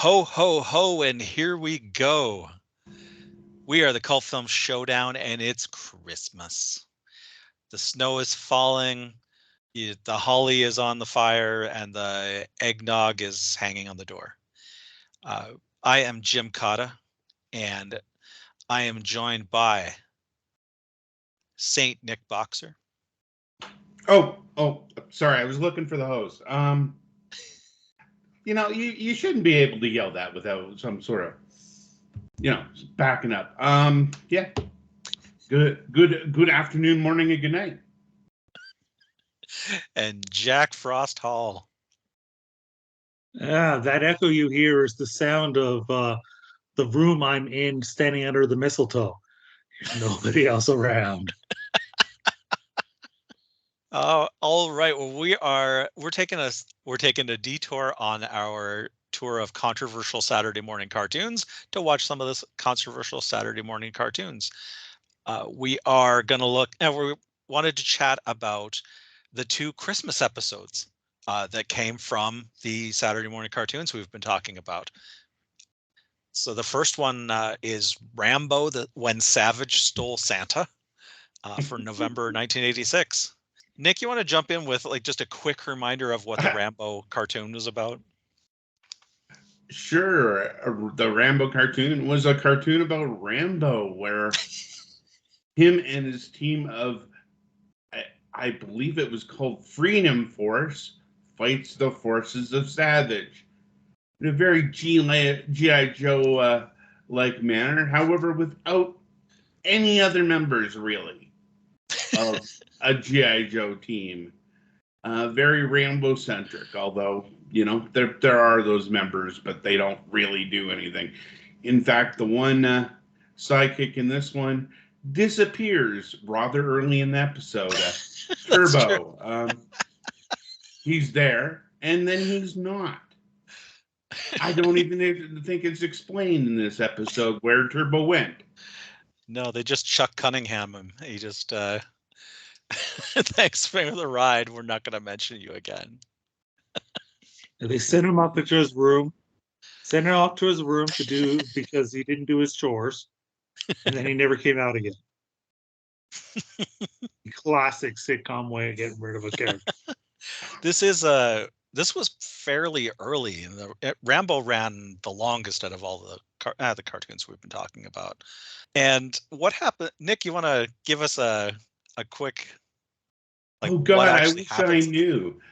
Ho, ho, ho, and here we go. We are the Cult Film Showdown, and it's Christmas. The snow is falling, the holly is on the fire, and the eggnog is hanging on the door. Uh, I am Jim Cotta, and I am joined by Saint Nick Boxer. Oh, oh, sorry. I was looking for the host. Um, you know, you, you shouldn't be able to yell that without some sort of, you know, backing up. Um, yeah. Good, good, good afternoon, morning, and good night. and Jack Frost Hall. Yeah, that echo you hear is the sound of uh, the room I'm in standing under the mistletoe. There's nobody else around. Oh, all right. Well, we are we're taking a we're taking a detour on our tour of controversial Saturday morning cartoons to watch some of this controversial Saturday morning cartoons. Uh, we are going to look and we wanted to chat about the two Christmas episodes uh, that came from the Saturday morning cartoons we've been talking about. So the first one uh, is Rambo: The When Savage Stole Santa uh, for November 1986. Nick, you want to jump in with like just a quick reminder of what the Rambo cartoon was about? Sure. uh, The Rambo cartoon was a cartoon about Rambo where him and his team of, I, I believe it was called Freedom Force, fights the forces of Savage in a very G.I. Joe uh, like manner, however, without any other members really of a G.I. Joe team. Uh, very Rambo centric, although, you know, there, there are those members, but they don't really do anything. In fact, the one uh, sidekick in this one disappears rather early in the episode. Uh. Turbo. Um, he's there, and then he's not. I don't even think it's explained in this episode where Turbo went. No, they just Chuck Cunningham him. He just uh thanks for the ride. We're not gonna mention you again. And they sent him off to his room, sent him off to his room to do because he didn't do his chores, and then he never came out again. Classic sitcom way of getting rid of a character. This is uh this was fairly early in the uh, Rambo ran the longest out of all the car, uh, the cartoons we've been talking about. And what happened Nick, you want to give us a a quick like oh what God, I wish happens? I knew.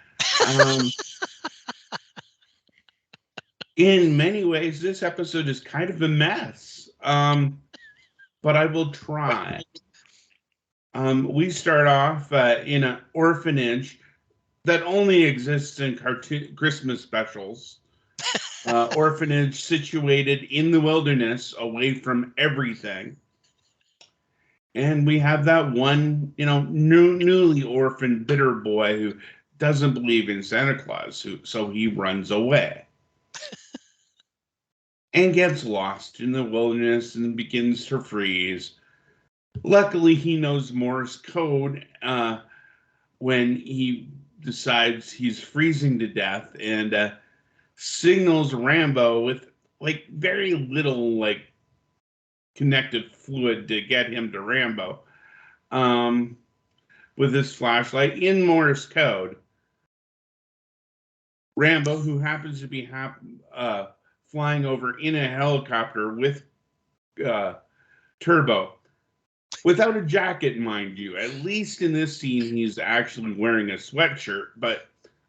Um, in many ways, this episode is kind of a mess. Um, but I will try. Um, we start off uh, in an orphanage that only exists in cartoon Christmas specials. Uh, orphanage situated in the wilderness, away from everything. And we have that one, you know, new, newly orphaned bitter boy who doesn't believe in Santa Claus, who so he runs away and gets lost in the wilderness and begins to freeze. Luckily, he knows Morse code uh, when he decides he's freezing to death and uh, signals Rambo with like very little like connective fluid to get him to Rambo um, with his flashlight in Morse code. Rambo, who happens to be hap- uh, flying over in a helicopter with uh, Turbo, without a jacket, mind you. At least in this scene, he's actually wearing a sweatshirt, but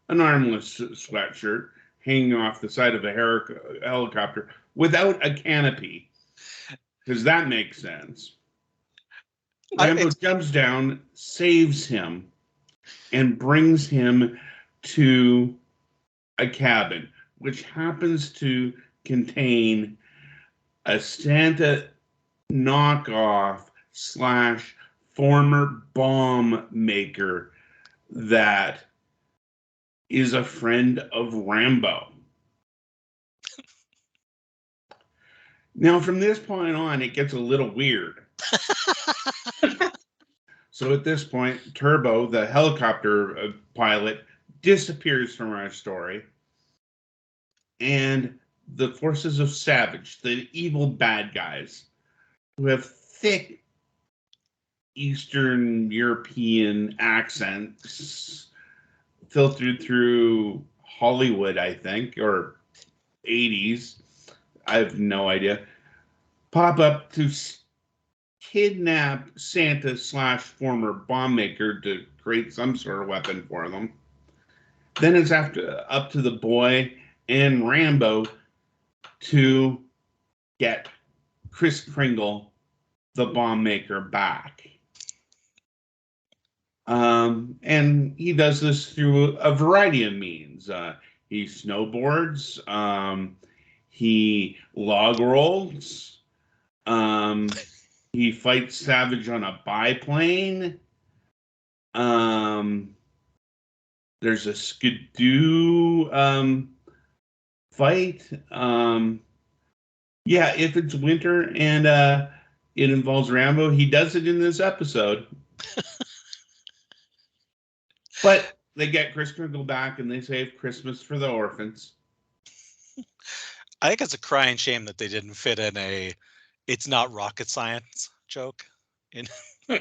an armless sweatshirt hanging off the side of a helic- helicopter without a canopy. Because that makes sense. Rambo jumps down, saves him, and brings him to a cabin, which happens to contain a Santa knockoff slash former bomb maker that is a friend of Rambo. Now, from this point on, it gets a little weird. so at this point, Turbo, the helicopter uh, pilot, disappears from our story. And the forces of Savage, the evil bad guys, who have thick Eastern European accents filtered through Hollywood, I think, or 80s. I have no idea. Pop up to kidnap Santa slash former bomb maker to create some sort of weapon for them. Then it's after up to the boy and Rambo to get Chris Kringle, the bomb maker, back. Um, and he does this through a variety of means. Uh, he snowboards, um, he log rolls, um, he fights Savage on a biplane. Um, there's a skidoo um, fight. Um, yeah, if it's winter and uh, it involves Rambo, he does it in this episode. but they get Chris Kringle back and they save Christmas for the orphans. I think it's a crying shame that they didn't fit in a it's not rocket science joke. In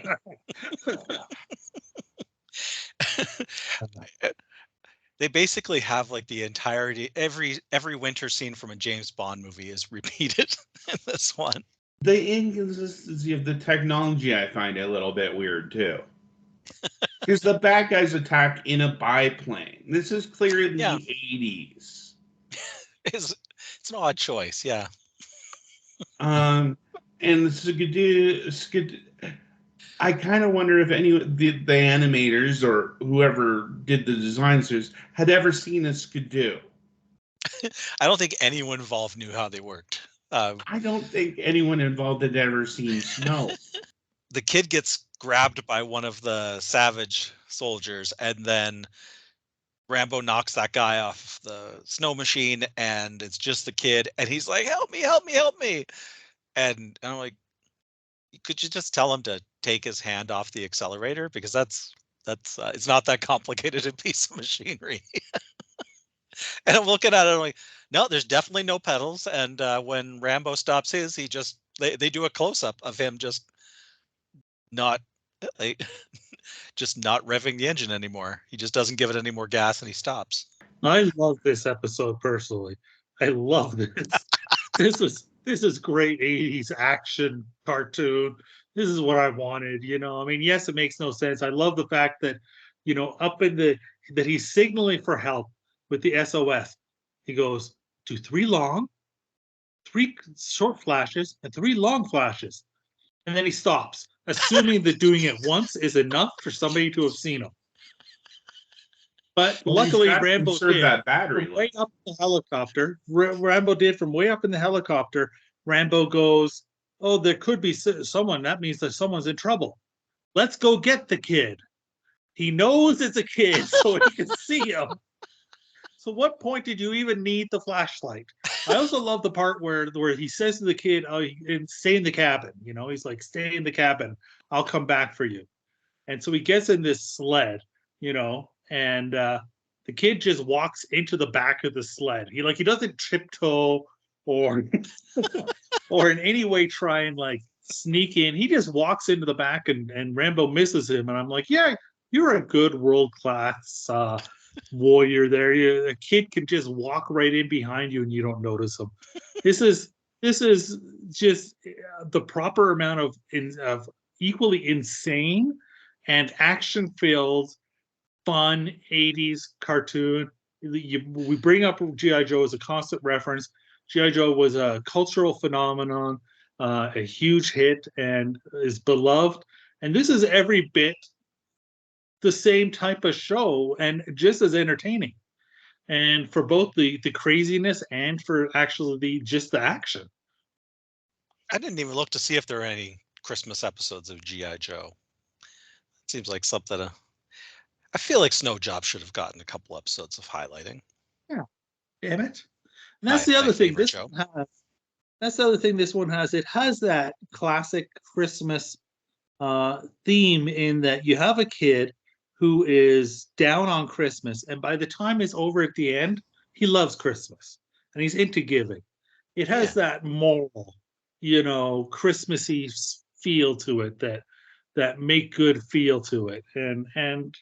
they basically have like the entirety every every winter scene from a James Bond movie is repeated in this one. The inconsistency of the technology I find a little bit weird too. Because the bad guys attack in a biplane. This is clear in Yeah. the 80s. It's it's an odd choice, yeah. Um, and the Skidoo, Skid, I kind of wonder if any the, the animators or whoever did the designs had ever seen a Skidoo. I don't think anyone involved knew how they worked. Uh, I don't think anyone involved had ever seen snow. the kid gets grabbed by one of the savage soldiers and then Rambo knocks that guy off the snow machine and it's just the kid and he's like help me help me help me! And I'm like could you just tell him to take his hand off the accelerator? Because that's that's uh, it's not that complicated a piece of machinery. And I'm looking at it I'm like no there's definitely no pedals and uh, when Rambo stops his he just they, they do a close up of him just not just not revving the engine anymore. He just doesn't give it any more gas and he stops. I love this episode personally. I love this. this is this is great 80s action cartoon. This is what I wanted, you know. I mean, yes, it makes no sense. I love the fact that, you know, up in the that he's signaling for help with the SOS. He goes to three long, three short flashes, and three long flashes. And then he stops, assuming that doing it once is enough for somebody to have seen him. But Well, luckily, Rambo did that battery. from way up the helicopter. Ra- Rambo did from way up in the helicopter. Rambo goes, "Oh, there could be s- someone. That means that someone's in trouble. Let's go get the kid." He knows it's a kid, so he can see him. So, what point did you even need the flashlight? I also love the part where where he says to the kid, "Oh, stay in the cabin." You know, he's like, "Stay in the cabin. I'll come back for you." And so he gets in this sled, you know, and uh, the kid just walks into the back of the sled. He like he doesn't tiptoe or or in any way try and like sneak in. He just walks into the back and and Rambo misses him. And I'm like, yeah, you're a good world class uh, warrior there. You, a kid can just walk right in behind you and you don't notice him. This is this is just uh, the proper amount of in, of equally insane and action filled fun 80s cartoon. You, we bring up G.I. Joe as a constant reference. G.I. Joe was a cultural phenomenon, uh, a huge hit, and is beloved. And this is every bit the same type of show and just as entertaining. And for both the the craziness and for actually the just the action. I didn't even look to see if there were any Christmas episodes of GI Joe. Seems like something. Uh, I feel like Snow Job should have gotten a couple episodes of highlighting. Yeah damn it. And that's My- the other thing. This show. one has, that's the other thing this one has. It has that classic Christmas uh, theme in that you have a kid who is down on Christmas, and by the time it's over at the end, he loves Christmas. and he's into giving. It has that moral, you know, Christmassy feel to it that that make good feel to it, and and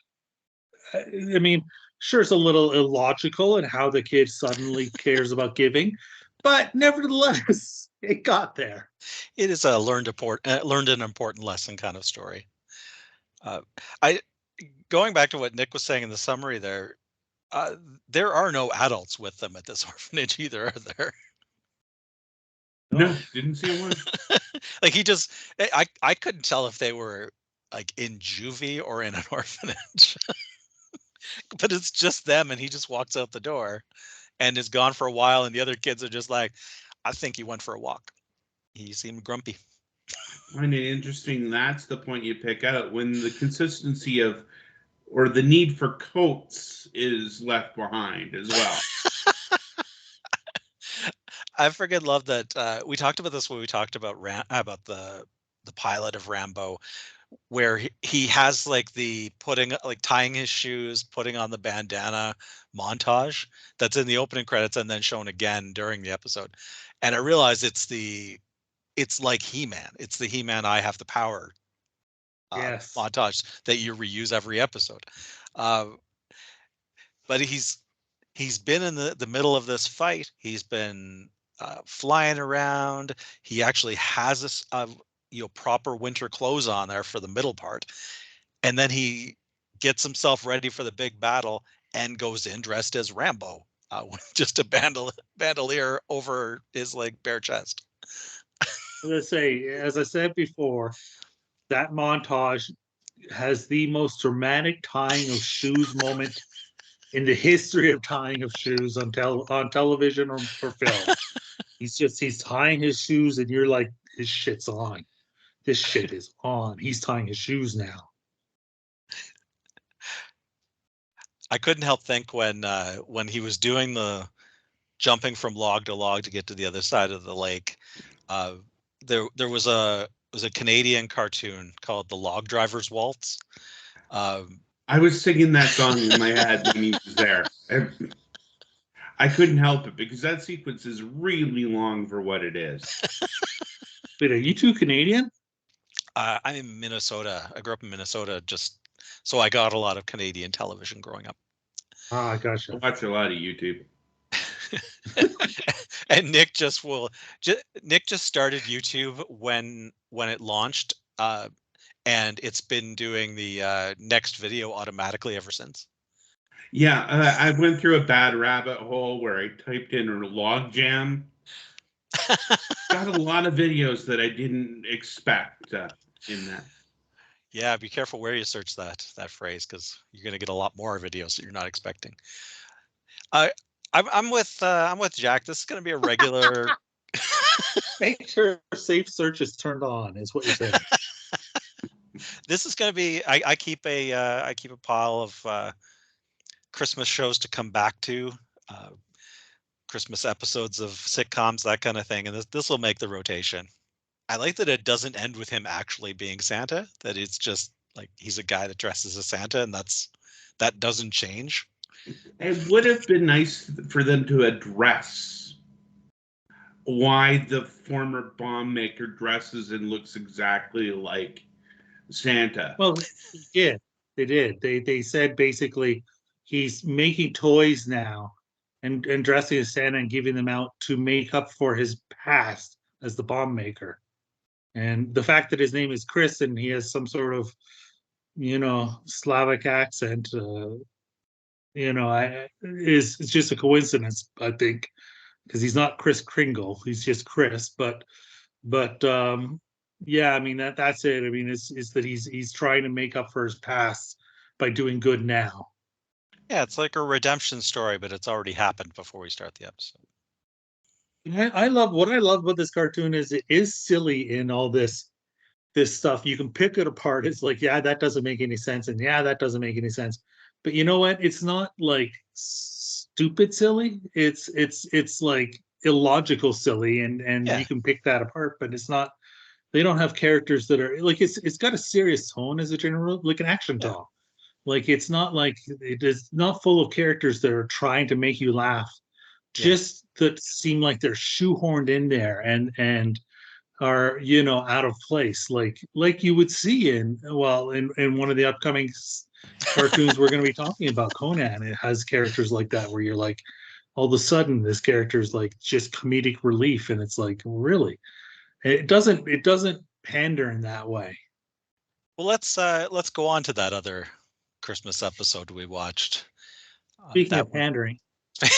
I mean, sure, it's a little illogical in how the kid suddenly cares about giving, but nevertheless, it got there. It is a learned important, uh, learned an important lesson kind of story. Uh, I going back to what Nick was saying in the summary there. Uh, there are no adults with them at this orphanage either, are there? No, didn't see one. like he just, I I- I couldn't tell if they were like in juvie or in an orphanage. but it's just them, and he just walks out the door, and is gone for a while, and the other kids are just like, I think he went for a walk. He seemed grumpy. find it interesting. That's the point you pick out when the consistency of or the need for coats is left behind as well. I freaking love that. Uh, we talked about this when we talked about Ram- about the the pilot of Rambo, where he, he has like the putting like tying his shoes, putting on the bandana montage that's in the opening credits and then shown again during the episode. And I realize it's the it's like He-Man. It's the He-Man I have the power uh, Yes. montage that you reuse every episode. Uh, but he's he's been in the, the middle of this fight. He's been uh, flying around. He actually has this uh, you know proper winter clothes on there for the middle part, and then he gets himself ready for the big battle and goes in dressed as Rambo uh, with just a bandol- bandolier over his like bare chest. I say, as I said before, that montage has the most dramatic tying of shoes moment in the history of tying of shoes on tel- on television or for film. he's just he's tying his shoes, and you're like, his shit's on. This shit is on. He's tying his shoes now. I couldn't help think when uh, when he was doing the jumping from log to log to get to the other side of the lake. Uh, there there was a was a Canadian cartoon called The Log Driver's Waltz. Um, I was singing that song in my head when he was there. I, I couldn't help it because that sequence is really long for what it is. Wait, are you two Canadian? uh, I'm in Minnesota. I grew up in Minnesota, just so I got a lot of Canadian television growing up. Ah, I gotcha. I watch a lot of YouTube. and Nick just will. Ju- Nick just started YouTube when when it launched, uh, and it's been doing the uh, next video automatically ever since. Yeah, uh, I went through a bad rabbit hole where I typed in a log jam. Got a lot of videos that I didn't expect uh, in that. Yeah, be careful where you search that that phrase because you're gonna get a lot more videos that you're not expecting. I I'm, I'm with uh, I'm with Jack. This is gonna be a regular. Make sure safe search is turned on, is what you're saying. this is gonna be. I, I keep a uh, I keep a pile of uh, Christmas shows to come back to. Uh, Christmas episodes of sitcoms, that kind of thing, and this this will make the rotation. I like that it doesn't end with him actually being Santa. That it's just like he's a guy that dresses as Santa, and that's that doesn't change. It would have been nice for them to address why the former bomb maker dresses and looks exactly like Santa. Well, they did. They did. They they said basically he's making toys now and, and dressing as Santa and giving them out to make up for his past as the bomb maker. And the fact that his name is Chris and he has some sort of, you know, Slavic accent, uh, you know, I is it's just a coincidence, I think, because he's not Chris Kringle, he's just Chris. But but um yeah, I mean that that's it. I mean, it's is that he's he's trying to make up for his past by doing good now. Yeah, it's like a redemption story, but it's already happened before we start the episode. I, I love what I love about this cartoon is it is silly in all this this stuff. You can pick it apart. It's like, yeah, that doesn't make any sense, and yeah, that doesn't make any sense. But you know what? It's not like stupid silly. It's it's it's like illogical silly, and and Yeah. you can pick that apart. But it's not. They don't have characters that are like it's it's got a serious tone as a general, like an action Yeah. dog. Like it's not like it is not full of characters that are trying to make you laugh Yeah. just that seem like they're shoehorned in there and and are you know out of place like like you would see in well in in one of the upcoming cartoons we're going to be talking about conan it has characters like that where you're like all of a sudden this character is like just comedic relief and it's like really? It doesn't it doesn't pander in that way. Well, let's uh let's go on to that other Christmas episode we watched. Uh, speaking of pandering.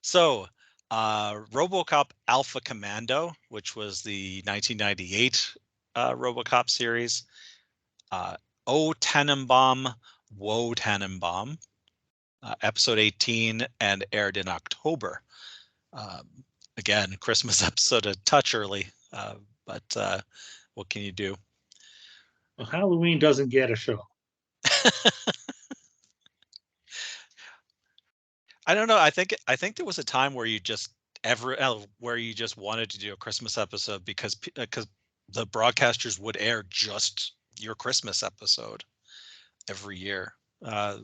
So, uh, RoboCop Alpha Commando, which was the 1998 uh, RoboCop series, uh, O Tannenbaum, Woe Tannenbaum, uh, episode 18, and aired in October. Um, again, Christmas episode a touch early, uh, but uh, what can you do? well, halloween doesn't get a show I don't know. I think I think there was a time where you just ever uh, where you just wanted to do a Christmas episode because because the broadcasters would air just your Christmas episode every year. Uh,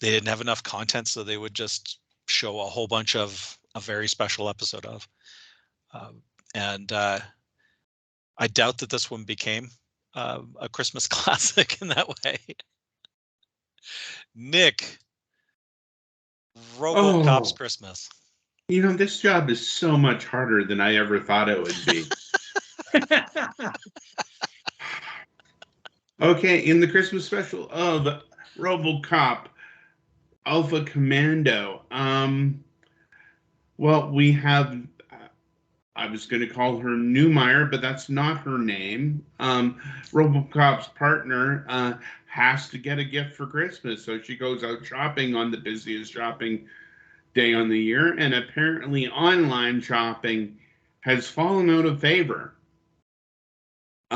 they didn't have enough content, so they would just show a whole bunch of a very special episode of. Um, and uh, I doubt that this one became uh, a Christmas classic in that way. Nick, RoboCop's Oh. Christmas. You know, this job is so much harder than I ever thought it would be. okay, in the Christmas special of RoboCop Alpha Commando, um, well, we have. I was going to call her Newmeyer, but that's not her name. Um, RoboCop's partner uh, has to get a gift for Christmas, so she goes out shopping on the busiest shopping day on the year, and apparently online shopping has fallen out of favor.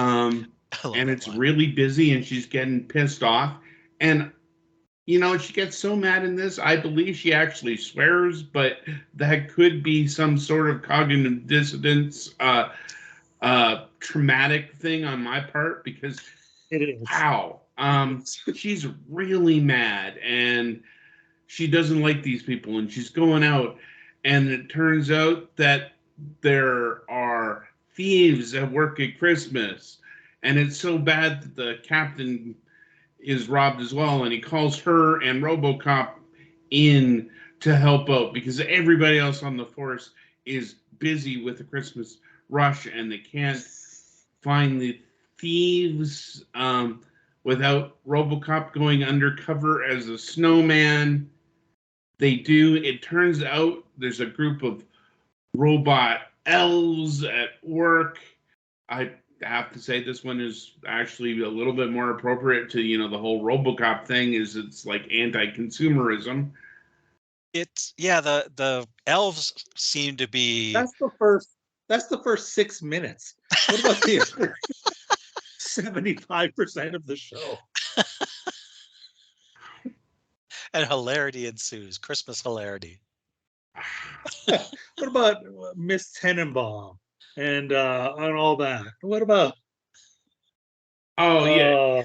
Um, and it's line. really busy, and she's getting pissed off. And you know, she gets so mad in this. I believe she actually swears, but that could be some sort of cognitive dissonance, uh, uh, traumatic thing on my part because it is Wow. Um, she's really mad and she doesn't like these people and she's going out and it turns out that there are thieves at work at Christmas and it's so bad that the captain is robbed as well and he calls her and RoboCop in to help out because everybody else on the force is busy with the Christmas rush and they can't find the thieves um, without RoboCop going undercover as a snowman. They do. It turns out there's a group of robot elves at work. I have to say this one is actually a little bit more appropriate to you know the whole RoboCop thing. Is it's like anti-consumerism. It's yeah. The the elves seem to be. that's the first that's the first six minutes what about the 75% of the show and hilarity ensues. Christmas hilarity. what about uh, miss tenenbaum and uh and all that what about Oh yeah, uh,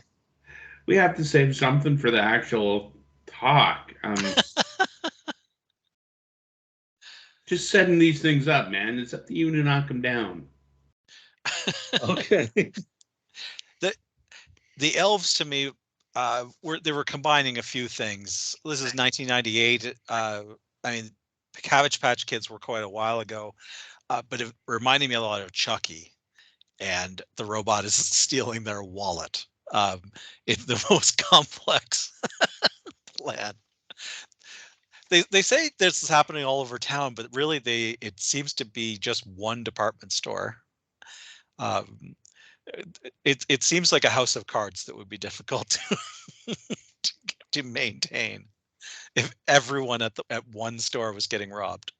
we have to save something for the actual talk. Um, just setting these things up, man. It's up to you to knock them down. okay the the elves to me uh were they were combining a few things this is 1998 uh i mean the cabbage patch kids were quite a while ago uh, but it reminded me a lot of chucky and the robot is stealing their wallet um it's the most complex plan. They they say this is happening all over town but really they it seems to be just one department store. Um it it seems like a house of cards that would be difficult to to, to maintain if everyone at the at one store was getting robbed.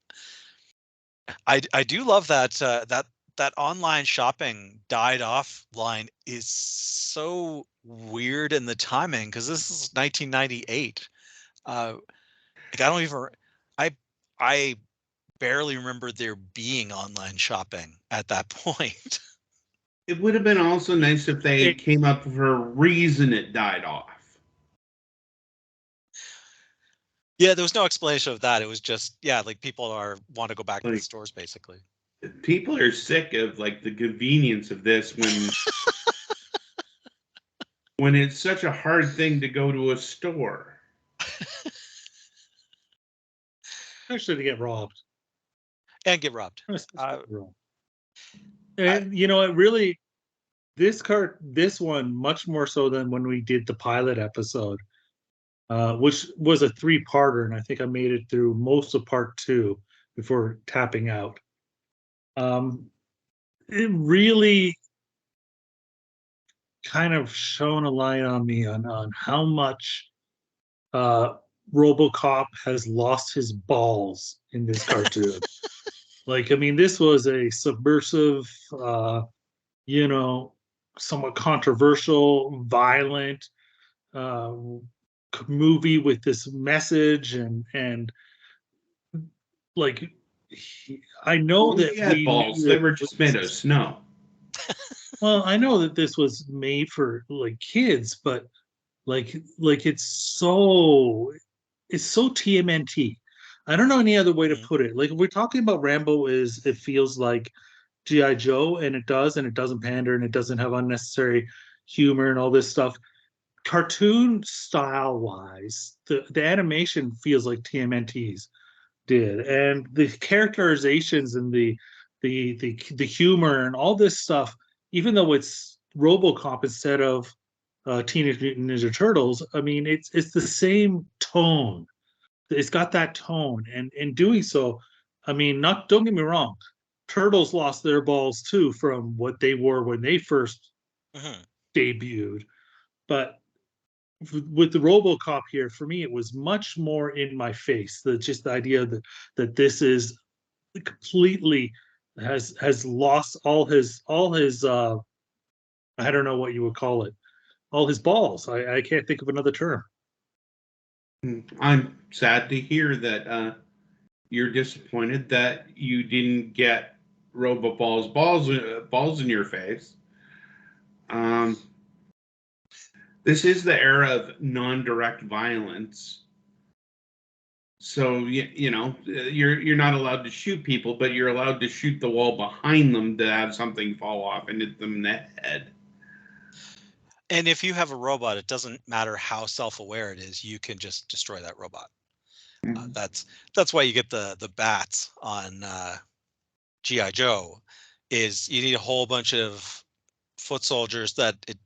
I I do love that uh, that that online shopping died off line is so weird in the timing because this is 1998. Uh, like I don't even I I barely remember there being online shopping at that point. It would have been also nice if they It- came up with a reason it died off. Yeah, there was no explanation of that. It was just yeah, like people are want to go back to the stores basically. People are sick of like the convenience of this when when it's such a hard thing to go to a store. Especially to get robbed. And get robbed. Uh, to get. And you know, it really this cart this one much more so than when we did the pilot episode, uh, which was a three-parter, and I think I made it through most of part two before tapping out. Um, it really kind of shone a light on me on on how much uh RoboCop has lost his balls in this cartoon. like, I mean, this was a subversive, uh, you know, somewhat controversial, violent uh, movie with this message and and like he, I know that He had we balls. knew They were just made of snow. well, I know that this was made for like kids, but like like it's so it's so TMNT. I don't know any other way to Mhm. put it. Like if we're talking about Rambo is it feels like GI Joe and it does and it doesn't pander and it doesn't have unnecessary humor and all this stuff. Cartoon style wise, the the animation feels like TMNT's did and the characterizations and the the the the humor and all this stuff even though it's RoboCop instead of uh, Teenage Mutant Ninja Turtles, I mean it's it's the same tone. It's got that tone, and in doing so, I mean, not don't get me wrong, Turtles lost their balls too from what they were when they first Mhm. debuted, but with the RoboCop here, for me, it was much more in my face. The just the idea that that this is completely has has lost all his all his uh I don't know what you would call it, all his balls. I, I can't think of another term. I'm sad to hear that uh, you're disappointed that you didn't get Roboballs balls uh, balls in your face. Um, this is the era of non-direct violence. So you, you know uh, you're you're not allowed to shoot people, but you're allowed to shoot the wall behind them to have something fall off and hit them in the head. And if you have a robot, it doesn't matter how self-aware it is, you can just destroy that robot. Uh, that's that's why you get the the bats on uh, GI Joe. Is you need a whole bunch of foot soldiers that it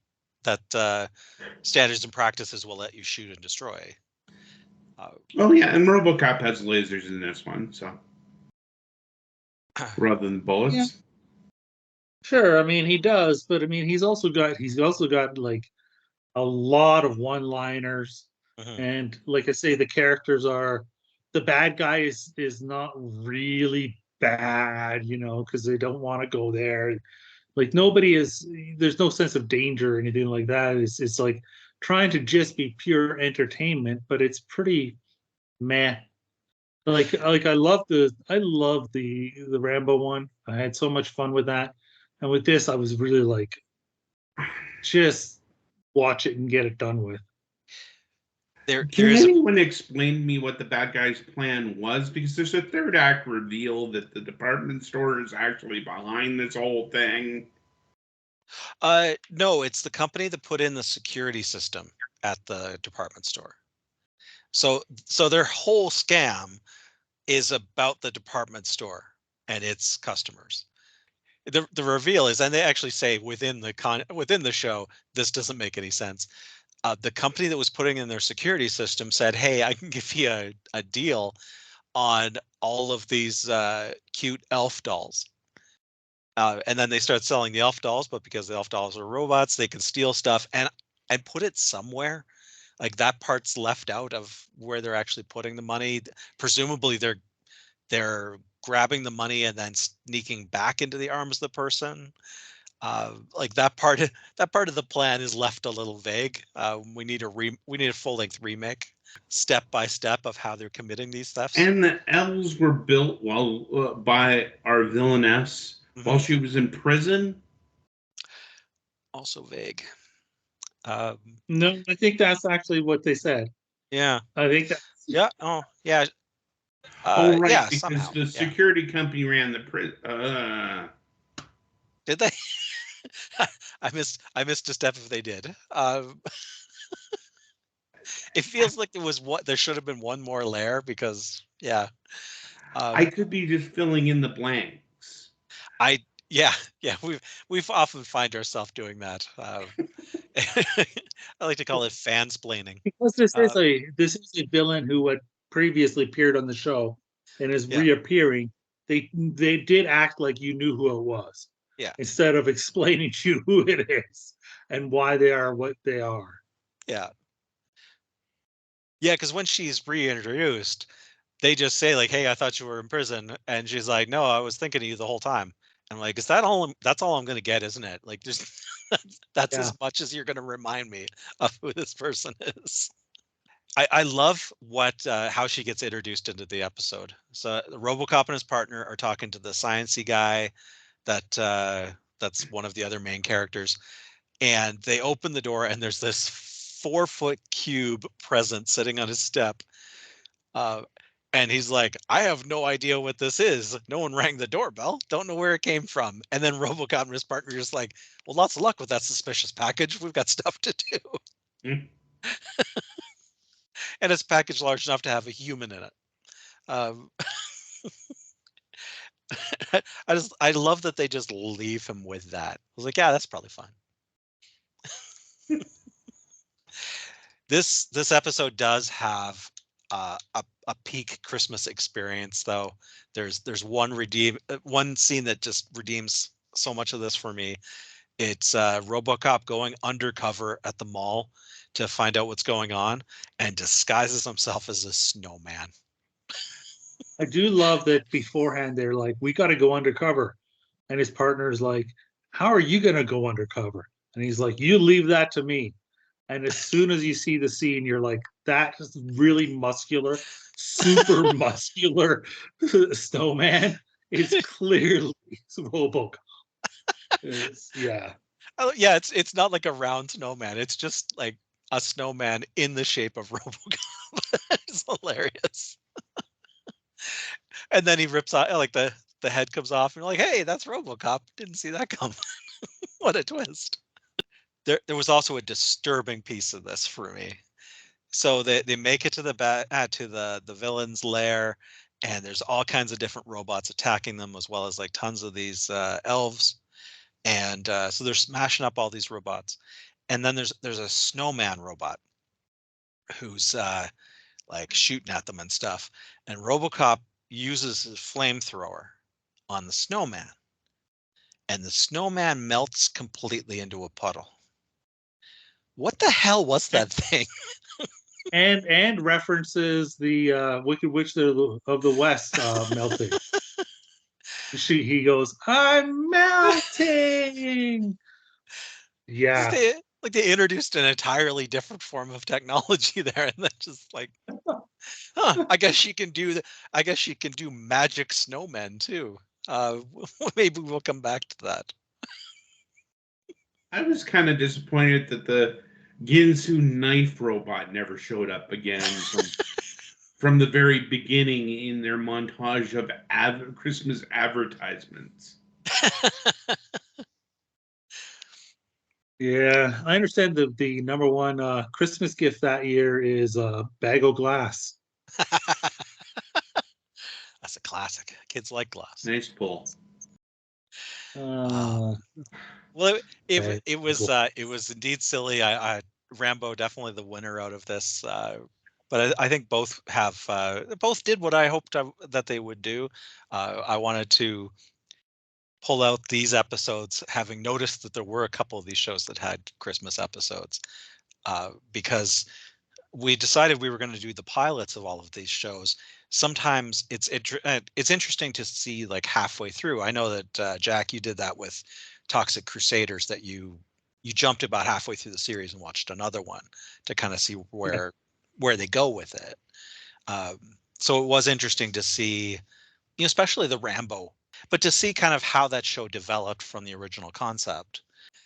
that uh, standards and practices will let you shoot and destroy. Uh, Well, yeah, and RoboCop has lasers in this one, so rather than bullets. Yeah. Sure, I mean he does, but I mean he's also got he's also got like a lot of one-liners, mhm. and like I say, the characters are the bad guy is is not really bad, you know, because they don't want to go there. Like nobody is there's no sense of danger or anything like that. It's it's like trying to just be pure entertainment, but it's pretty meh. Like like I love the I love the the Rambo one. I had so much fun with that. And with this, I was really like just watch it and get it done with. There, Can there is a, anyone explain to me what the bad guy's plan was? Because there's a third act reveal that the department store is actually behind this whole thing. uh, no, it's the company that put in the security system at the department store. So, so their whole scam is about the department store and its customers. The the reveal is, and they actually say within the con within the show, this doesn't make any sense. Uh, the company that was putting in their security system said, "Hey, I can give you a, a deal on all of these uh, cute elf dolls." Uh, and then they start selling the elf dolls, but because the elf dolls are robots, they can steal stuff and and put it somewhere. Like that part's left out of where they're actually putting the money. Presumably, they're they're grabbing the money and then sneaking back into the arms of the person. Uh, like that part, that part of the plan is left a little vague. Uh, we need a re, we need a full length remake, step by step of how they're committing these thefts. And the elves were built while uh, by our villainess Mhm. while she was in prison. also vague. Um, No, I think that's actually what they said. yeah, I think that's Yeah. Oh, yeah. Uh, oh, right, yeah, because somehow. the yeah. security company ran the prison. Uh, Did they? I missed. I missed a step if they did. Um, it feels like there was what there should have been one more layer because yeah, um, I could be just filling in the blanks. I yeah, yeah. We've we've often find ourselves doing that. Um, I like to call it fansplaining. Because this is Uh, a this is a villain who had previously appeared on the show and is Yeah. reappearing. They they did act like you knew who it was. Yeah. Instead of explaining to you who it is and why they are what they are. Yeah. Yeah, because when she's reintroduced, they just say like, "Hey, I thought you were in prison," and she's like, "No, I was thinking of you the whole time." I'm like, "Is that all? That's all I'm gonna get, isn't it? Like, just that's Yeah. as much as you're gonna remind me of who this person is." I, I love what uh, how she gets introduced into the episode. So RoboCop and his partner are talking to the sciency guy, that uh, that's one of the other main characters, and they open the door and there's this four foot cube present sitting on his step. Uh, and he's like, I have no idea what this is. No one rang the doorbell. Don't know where it came from. And then Robocop and his partner are just like, Well, lots of luck with that suspicious package. We've got stuff to do. Hmm. and it's a package large enough to have a human in it. Um, I just I love that they just leave him with that. I was like, yeah, that's probably fine. this this episode does have uh, a a peak Christmas experience though. There's there's one redeem uh, one scene that just redeems so much of this for me. It's uh, RoboCop going undercover at the mall to find out what's going on and disguises himself as a snowman. I do love that beforehand they're like, we got to go undercover. And his partner is like, How are you going to go undercover? And he's like, You leave that to me. And as soon as you see the scene, you're like, That is really muscular, super muscular snowman is clearly Robocop. It's, yeah. Oh yeah, it's it's not like a round snowman. It's just like a snowman in the shape of RoboCop. it's hilarious. And then he rips out like the the head comes off, and you're like, "Hey, that's RoboCop." Didn't see that come. what a twist! There there was also a disturbing piece of this for me. So they they make it to the ba- uh, to the the villain's lair, and there's all kinds of different robots attacking them, as well as like tons of these uh, elves and uh, so they're smashing up all these robots and then there's there's a snowman robot who's uh, like shooting at them and stuff and robocop uses his flamethrower on the snowman and the snowman melts completely into a puddle what the hell was that thing And and references the uh, Wicked Witch of the, West uh, melting. she he goes, I'm melting. Yeah. they, like they introduced an entirely different form of technology there and then just like huh, i guess she can do the i guess she can do magic snowmen too. Uh maybe we'll come back to that. I was kind of disappointed that the Ginsu knife robot never showed up again from, from the very beginning in their montage of ad- Christmas advertisements. Yeah. I understand the the number one uh, Christmas gift that year is a bag of glass. that's a classic kids like glass Nice pull. Uh, well it, it, Okay, it was uh it was indeed silly i i rambo definitely the winner out of this uh but I, I think both have uh, both did what I hoped I, that they would do. Uh, I wanted to pull out these episodes, having noticed that there were a couple of these shows that had Christmas episodes, uh, because we decided we were going to do the pilots of all of these shows. Sometimes it's it, it's interesting to see like halfway through. I know that uh, Jack, you did that with Toxic Crusaders, that you you jumped about halfway through the series and watched another one to kind of see where where they go with it. Um, so it was interesting to see, you know, especially the Rambo, but to see kind of how that show developed from the original concept.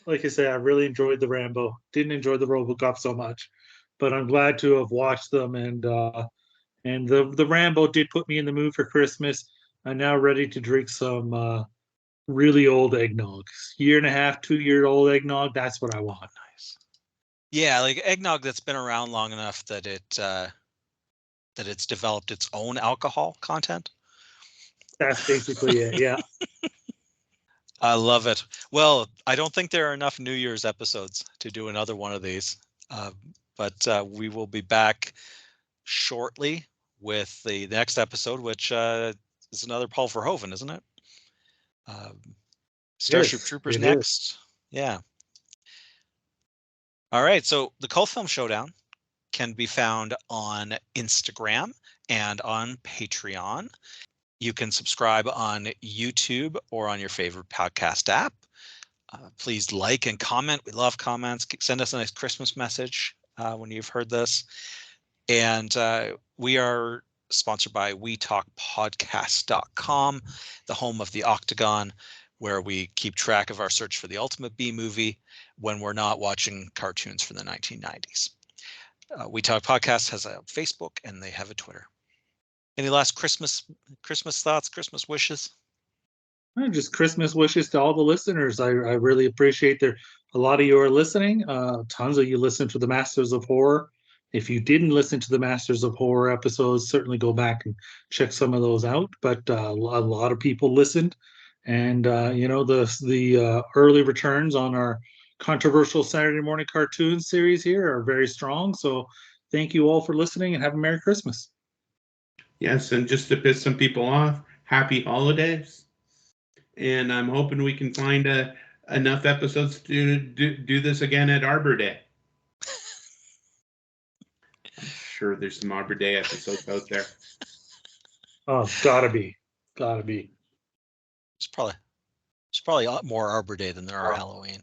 like I say, I really enjoyed the Rambo. Didn't enjoy the RoboCop so much, but I'm glad to have watched them and uh, And the the Rambo did put me in the mood for Christmas. I'm now ready to drink some uh, really old eggnog. Year and a half, two year old eggnog. That's what I want. Nice. Yeah, like eggnog that's been around long enough that it uh, that it's developed its own alcohol content. That's basically it. Yeah. I love it. Well, I don't think there are enough New Year's episodes to do another one of these, uh, but uh, we will be back shortly with the next episode, which uh, is another Paul Verhoeven, isn't it? Um, Starship Yes, Troopers it is. next. Yeah. All right. So the Cult Film Showdown can be found on Instagram and on Patreon. You can subscribe on YouTube or on your favorite podcast app. Uh, please like and comment. We love comments. Send us a nice Christmas message uh, when you've heard this. And uh, we are sponsored by WeTalkPodcast.com, the home of the Octagon, where we keep track of our search for the ultimate B movie when we're not watching cartoons from the 1990s. Uh, we Talk Podcast has a Facebook and they have a Twitter. Any last Christmas Christmas thoughts, Christmas wishes? Uh, Just Christmas wishes to all the listeners. I, I really appreciate there. A lot of you are listening. Uh, tons of you listen to the Masters of Horror. If you didn't listen to the Masters of Horror episodes, certainly go back and check some of those out. But uh, a a lot of people listened, and uh, you know the the uh, early returns on our controversial Saturday morning cartoon series here are very strong. So thank you all for listening, and have a Merry Christmas. Yes, and just to piss some people off, happy holidays. And I'm hoping we can find uh, enough episodes to do, do this again at Arbor Day. I'm sure there's some Arbor Day episodes out there. Oh, gotta be, gotta be. It's probably it's probably more Arbor Day than there are Halloween.